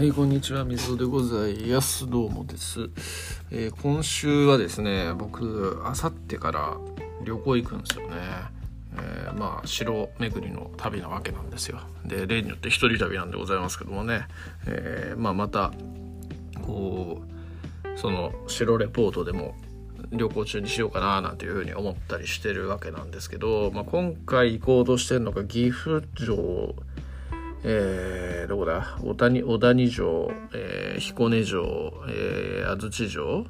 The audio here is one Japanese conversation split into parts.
はい、こんにちは、水戸でございます。どうもです。えー今週はですね、僕、あさってから旅行行くんですよね。えーまあ、城巡りの旅なわけなんですよ。で、例によって一人旅なんでございますけどもね、えーまあ、また、こう、その城レポートでも旅行中にしようかななんていうふうに思ったりしてるわけなんですけど、まあ、今回行こうとしてるのが岐阜城えー、どこだ？小谷小谷城、えー彦根城、えー安土城、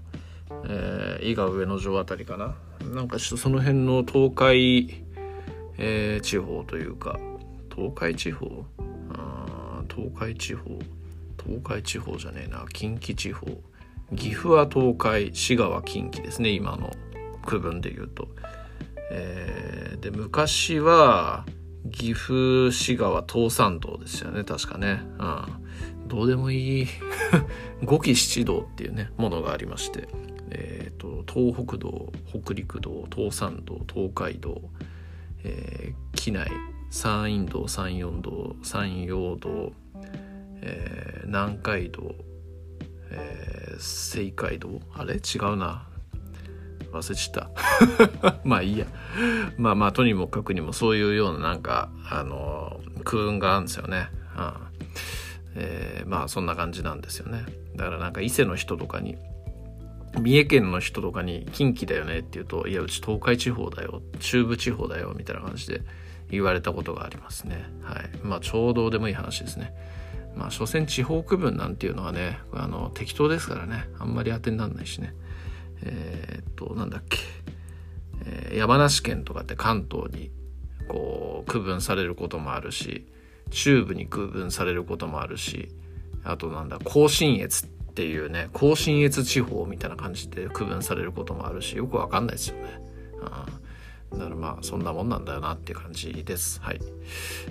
えー伊賀上野城あたりかな。なんかちょっとその辺の東海、えー地方というか東海地方？東海地方？東海地方じゃねえな。近畿地方。岐阜は東海滋賀は近畿ですね今の区分で言うと。えーで昔は岐阜滋賀は東山道ですよね確かね、うん、どうでもいい。五岐七道っていうねものがありまして、えー、と東北道北陸道東山道東海道、えー、畿内山陰道山陽道山陽道、えー南海道、えー青海道？あれ？違うな。忘れちゃった。まあいいや。まあまあとにもかくにもそういうようななんかあの空運があるんですよね、うん。えーまあそんな感じなんですよね。だからなんか伊勢の人とかに三重県の人とかに近畿だよねって言うといやうち東海地方だよ中部地方だよみたいな感じで言われたことがありますね。はい。まあちょうどでもいい話ですね。まあ所詮地方区分なんていうのはねあの適当ですからね。あんまり当てにならないしね。えーっとなんだっけ、えー山梨県とかって関東にこう区分されることもあるし中部に区分されることもあるしあとなんだ甲信越っていうね甲信越地方みたいな感じで区分されることもあるしよくわかんないですよね。うんだからまあそんなもんなんだよなっていう感じです。はい。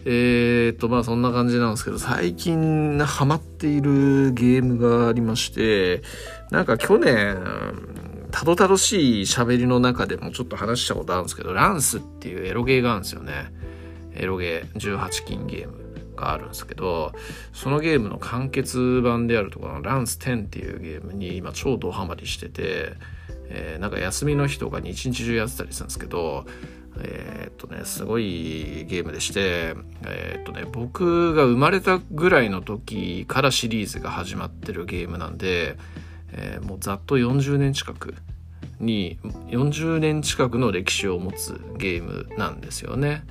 えー、っとまあそんな感じなんですけど最近ハマっているゲームがありましてなんか去年たどたどしい喋りの中でもちょっと話したことあるんですけどランスっていうエロゲーがあるんですよね。エロゲー18金ゲームがあるんですけどそのゲームの完結版であるところのランス10っていうゲームに今超ドハマりしてて、えーなんか休みの日とかに一日中やってたりするんですけどえーっとねすごいゲームでしてえーっとね僕が生まれたぐらいの時からシリーズが始まってるゲームなんで、えーもうざっと40年近くに40年近くの歴史を持つゲームなんですよね。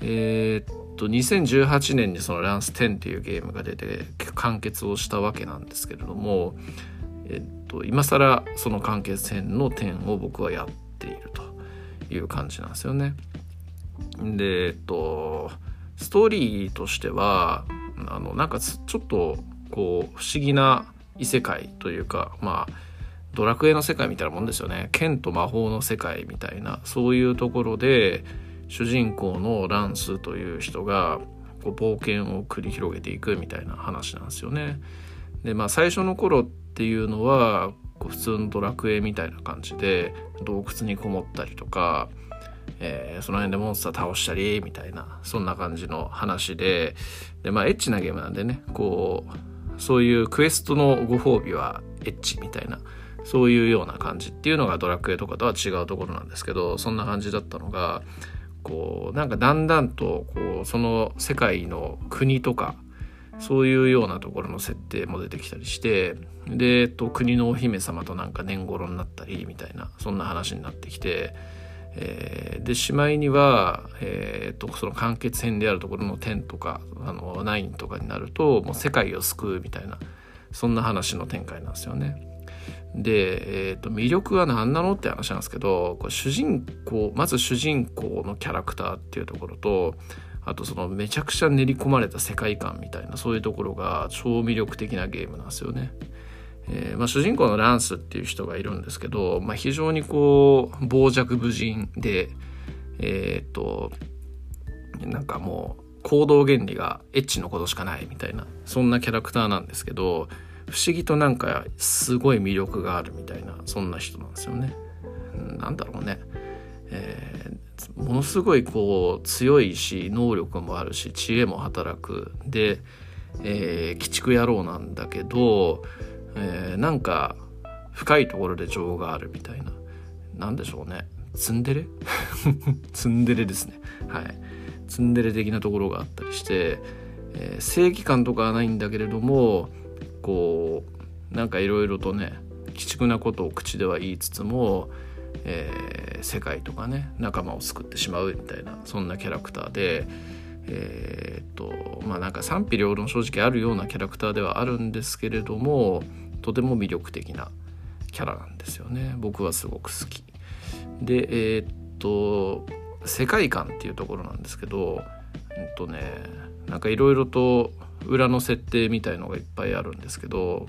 えーっと2018年にそのランス10っていうゲームが出て完結をしたわけなんですけれども、えっと今更その完結編の10を僕はやっているという感じなんですよね。でえっとストーリーとしてはあのなんかちょっとこう不思議な異世界というかまあドラクエの世界みたいなもんですよね剣と魔法の世界みたいなそういうところで主人公のランスという人がこう冒険を繰り広げていくみたいな話なんですよね。でまあ最初の頃っていうのはこう普通のドラクエみたいな感じで洞窟にこもったりとか、えーその辺でモンスター倒したりみたいなそんな感じの話ででまあエッチなゲームなんでねこうそういうクエストのご褒美はエッチみたいなそういうような感じっていうのがドラクエとかとは違うところなんですけどそんな感じだったのがこうなんかだんだんとこうその世界の国とかそういうようなところの設定も出てきたりしてで、えっと、国のお姫様となんか年頃になったりみたいなそんな話になってきて、えーでしまいには、えーっとその完結編であるところの10とかあの9とかになるともう世界を救うみたいなそんな話の展開なんですよね。で、えー、と魅力は何なのって話なんですけどこれ主人公まず主人公のキャラクターっていうところとあとそのめちゃくちゃ練り込まれた世界観みたいなそういうところが超魅力的なゲームなんですよね。えーまあ、主人公のランスっていう人がいるんですけど、まあ、非常にこう傍若無人でえっ、となんかもう行動原理がエッチのことしかないみたいなそんなキャラクターなんですけど不思議となんかすごい魅力があるみたいなそんな人なんですよね。なんだろうね。えーものすごいこう強いし能力もあるし知恵も働くで、えー、鬼畜野郎なんだけど、えー、なんか深いところで情があるみたいな。何でしょうね。ツンデレ？ツンデレですね。はい。ツンデレ的なところがあったりして、えー、正義感とかはないんだけれどもこうなんかいろいろとね鬼畜なことを口では言いつつも、えー、世界とかね仲間を救ってしまうみたいなそんなキャラクターでえー、っとまあなんか賛否両論正直あるようなキャラクターではあるんですけれどもとても魅力的なキャラなんですよね僕はすごく好き。でえー、っと世界観っていうところなんですけどえっとねなんかいろいろと裏の設定みたいのがいっぱいあるんですけど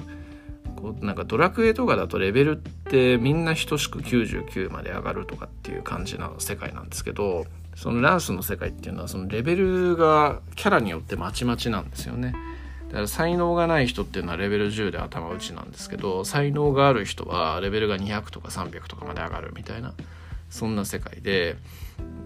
こうなんかドラクエとかだとレベルってみんな等しく99まで上がるとかっていう感じな世界なんですけどそのランスの世界っていうのはそのレベルがキャラによってまちまちなんですよね。だから才能がない人っていうのはレベル10で頭打ちなんですけど才能がある人はレベルが200とか300とかまで上がるみたいなそんな世界で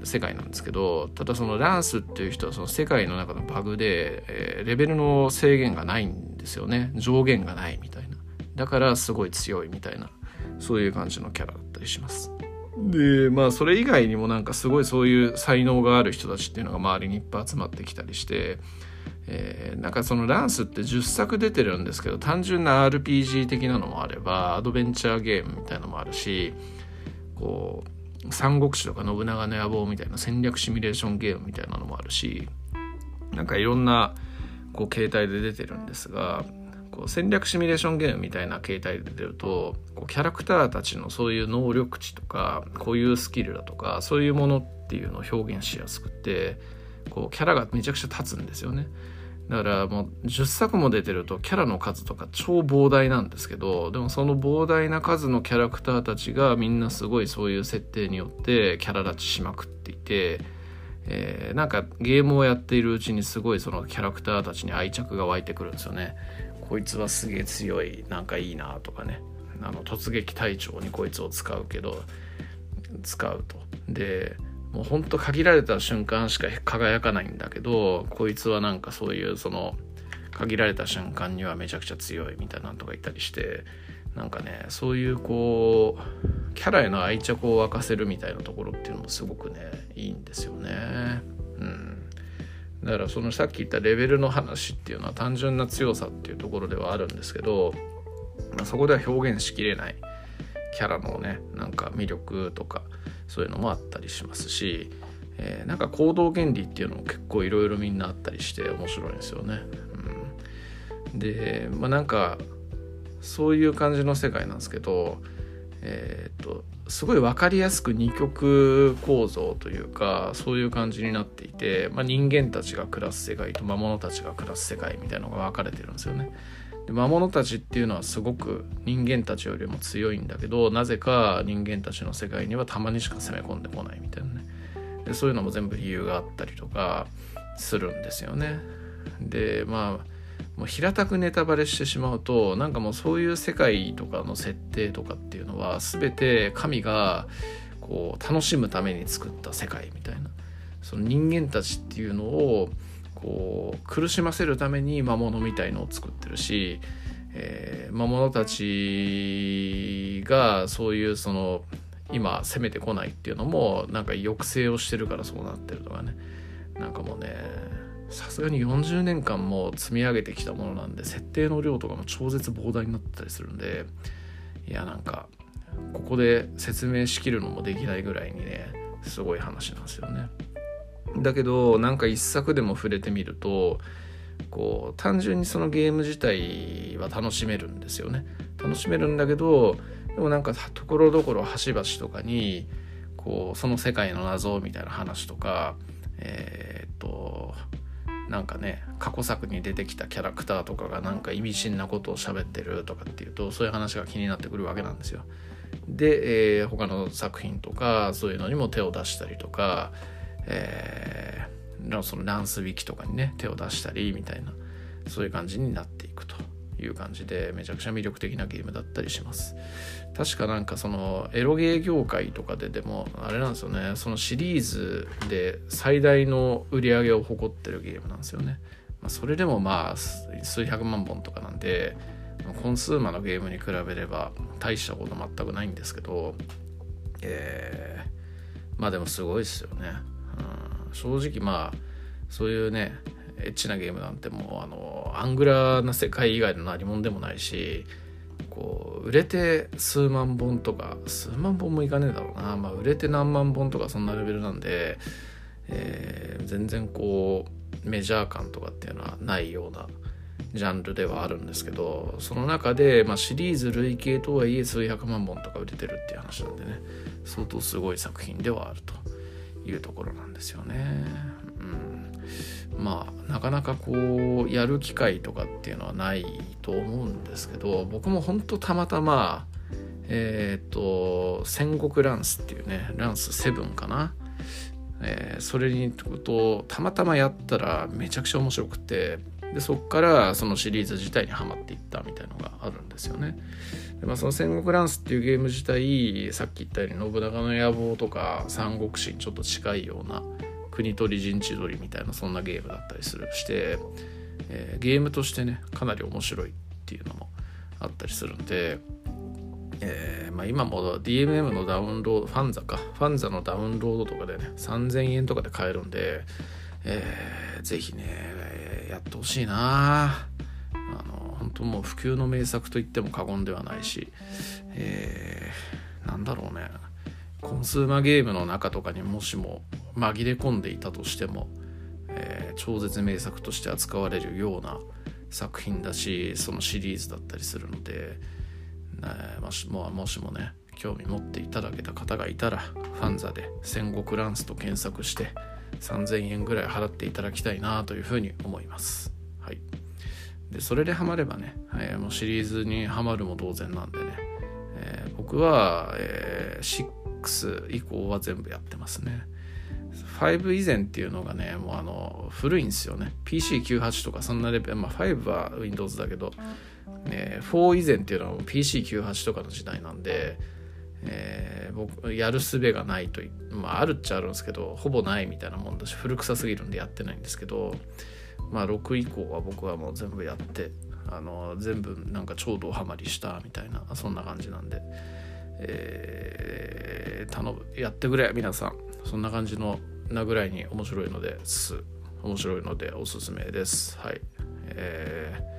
世界なんですけどただそのランスっていう人はその世界の中のバグで、えー、レベルの制限がないんですよね。上限がないみたいな。だからすごい強いみたいなそういう感じのキャラだったりします。でまあそれ以外にもなんかすごいそういう才能がある人たちっていうのが周りにいっぱい集まってきたりしてえー、なんかそのランスって10作出てるんですけど単純な RPG 的なのもあればアドベンチャーゲームみたいなのもあるしこう三国志とか信長の野望みたいな戦略シミュレーションゲームみたいなのもあるしなんかいろんなこう形態で出てるんですがこう戦略シミュレーションゲームみたいな形態で出るとこうキャラクターたちのそういう能力値とかこういうスキルだとかそういうものっていうのを表現しやすくてこうキャラがめちゃくちゃ立つんですよね。だからもう10作も出てるとキャラの数とか超膨大なんですけどでもその膨大な数のキャラクターたちがみんなすごいそういう設定によってキャラ立ちしまくっていて、えー、なんかゲームをやっているうちにすごいそのキャラクターたちに愛着が湧いてくるんですよね。こいつはすげえ強いなんかいいなとかねあの突撃隊長にこいつを使うけど使うと。でもうほんと限られた瞬間しか輝かないんだけどこいつはなんかそういうその限られた瞬間にはめちゃくちゃ強いみたいなのとか言ったりしてなんかねそういうこうキャラへの愛着を沸かせるみたいなところっていうのもすごくねいいんですよね。うんだからそのさっき言ったレベルの話っていうのは単純な強さっていうところではあるんですけど、まあ、そこでは表現しきれないキャラのねなんか魅力とかそういうのもあったりしますし、えー、なんか行動原理っていうのも結構いろいろみんなあったりして面白いんですよね。うん、でまあなんかそういう感じの世界なんですけどえー、っとすごい分かりやすく二極構造というかそういう感じになっていて、まあ、人間たちが暮らす世界と魔物たちが暮らす世界みたいなのが分かれてるんですよね。で魔物たちっていうのはすごく人間たちよりも強いんだけどなぜか人間たちの世界にはたまにしか攻め込んでこないみたいなね。でそういうのも全部理由があったりとかするんですよね。でまあもう平たくネタバレしてしまうとなんかもうそういう世界とかの設定とかっていうのは全て神がこう楽しむために作った世界みたいな。その人間たちっていうのをこう苦しませるために魔物みたいのを作ってるし、えー、魔物たちがそういうその今攻めてこないっていうのもなんか抑制をしてるからそうなってるとかねなんかもうねさすがに40年間も積み上げてきたものなんで設定の量とかも超絶膨大になったりするんでいやなんかここで説明しきるのもできないぐらいにねすごい話なんですよね。だけどなんか一作でも触れてみるとこう単純にそのゲーム自体は楽しめるんですよね楽しめるんだけどでもなんかところどころ端々とかにこうその世界の謎みたいな話とかえー、っとなんかね過去作に出てきたキャラクターとかがなんか意味深なことを喋ってるとかっていうとそういう話が気になってくるわけなんですよ。で、えー、他の作品とかそういうのにも手を出したりとかえー、そのランスウィキとかにね手を出したりみたいなそういう感じになっていくという感じでめちゃくちゃ魅力的なゲームだったりします。確かなんかそのエロゲー業界とかででもあれなんですよね。そのシリーズで最大の売り上げを誇ってるゲームなんですよね。まあ、それでもまあ数百万本とかなんでコンスーマのゲームに比べれば大したこと全くないんですけど、えー、まあでもすごいですよね、正直まあそういうねエッチなゲームなんてもうあのアングラーな世界以外の何者でもないしこう売れて数万本とか数万本もいかねえだろうな、まあ、売れて何万本とかそんなレベルなんで、えー、全然こうメジャー感とかっていうのはないようなジャンルではあるんですけどその中で、まあ、シリーズ累計とはいえ数百万本とか売れてるっていう話なんでね相当すごい作品ではあると。いうところなんですよね。うん、まあなかなかこうやる機会とかっていうのはないと思うんですけど僕も本当たまたまえっ、ー、と戦国ランスっていうねランス7かな、えー、それにとたまたまやったらめちゃくちゃ面白くてでそっからそのシリーズ自体にはまっていったみたいのがあるんですよね。でまあ、その戦国ランスっていうゲーム自体さっき言ったように信長の野望とか三国志にちょっと近いような国取り陣地取りみたいなそんなゲームだったりするして、えー、ゲームとしてねかなり面白いっていうのもあったりするんで、えーまあ、今も DMM のダウンロードファンザかファンザのダウンロードとかでね3000円とかで買えるんで、えー、ぜひねやってほしいな。あの本当もう普及の名作と言っても過言ではないし、えー、なんだろうね。コンスーマーゲームの中とかにもしも紛れ込んでいたとしても、えー、超絶名作として扱われるような作品だしそのシリーズだったりするので、えー、もしももしもね興味持っていただけた方がいたらファンザで戦国ランスと検索して3000円ぐらい払っていただきたいなというふうに思います。はい、でそれでハマればね、えー、もうシリーズにはまるも同然なんでね、えー、僕は、えー、6以降は全部やってますね。5以前っていうのがね、もうあの古いんですよね。PC98 とかそんなレベル、まあ5は Windows だけど、ね、4以前っていうのは PC98 とかの時代なんで、えー、僕やるすべがないとまああるっちゃあるんですけどほぼないみたいなもんだし古臭すぎるんでやってないんですけどまあ6以降は僕はもう全部やってあの全部なんか超ドハマりしたみたいなそんな感じなんで、えー、頼むやってくれ皆さん。そんな感じのなぐらいに面白いのです面白いのでおすすめです。はい。えー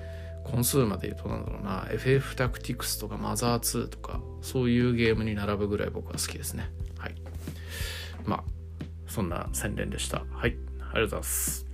本数まで言うとなんだろうな FF タクティクスとかマザー2とかそういうゲームに並ぶぐらい僕は好きですね。はい。まあそんな宣伝でした。はい。ありがとうございます。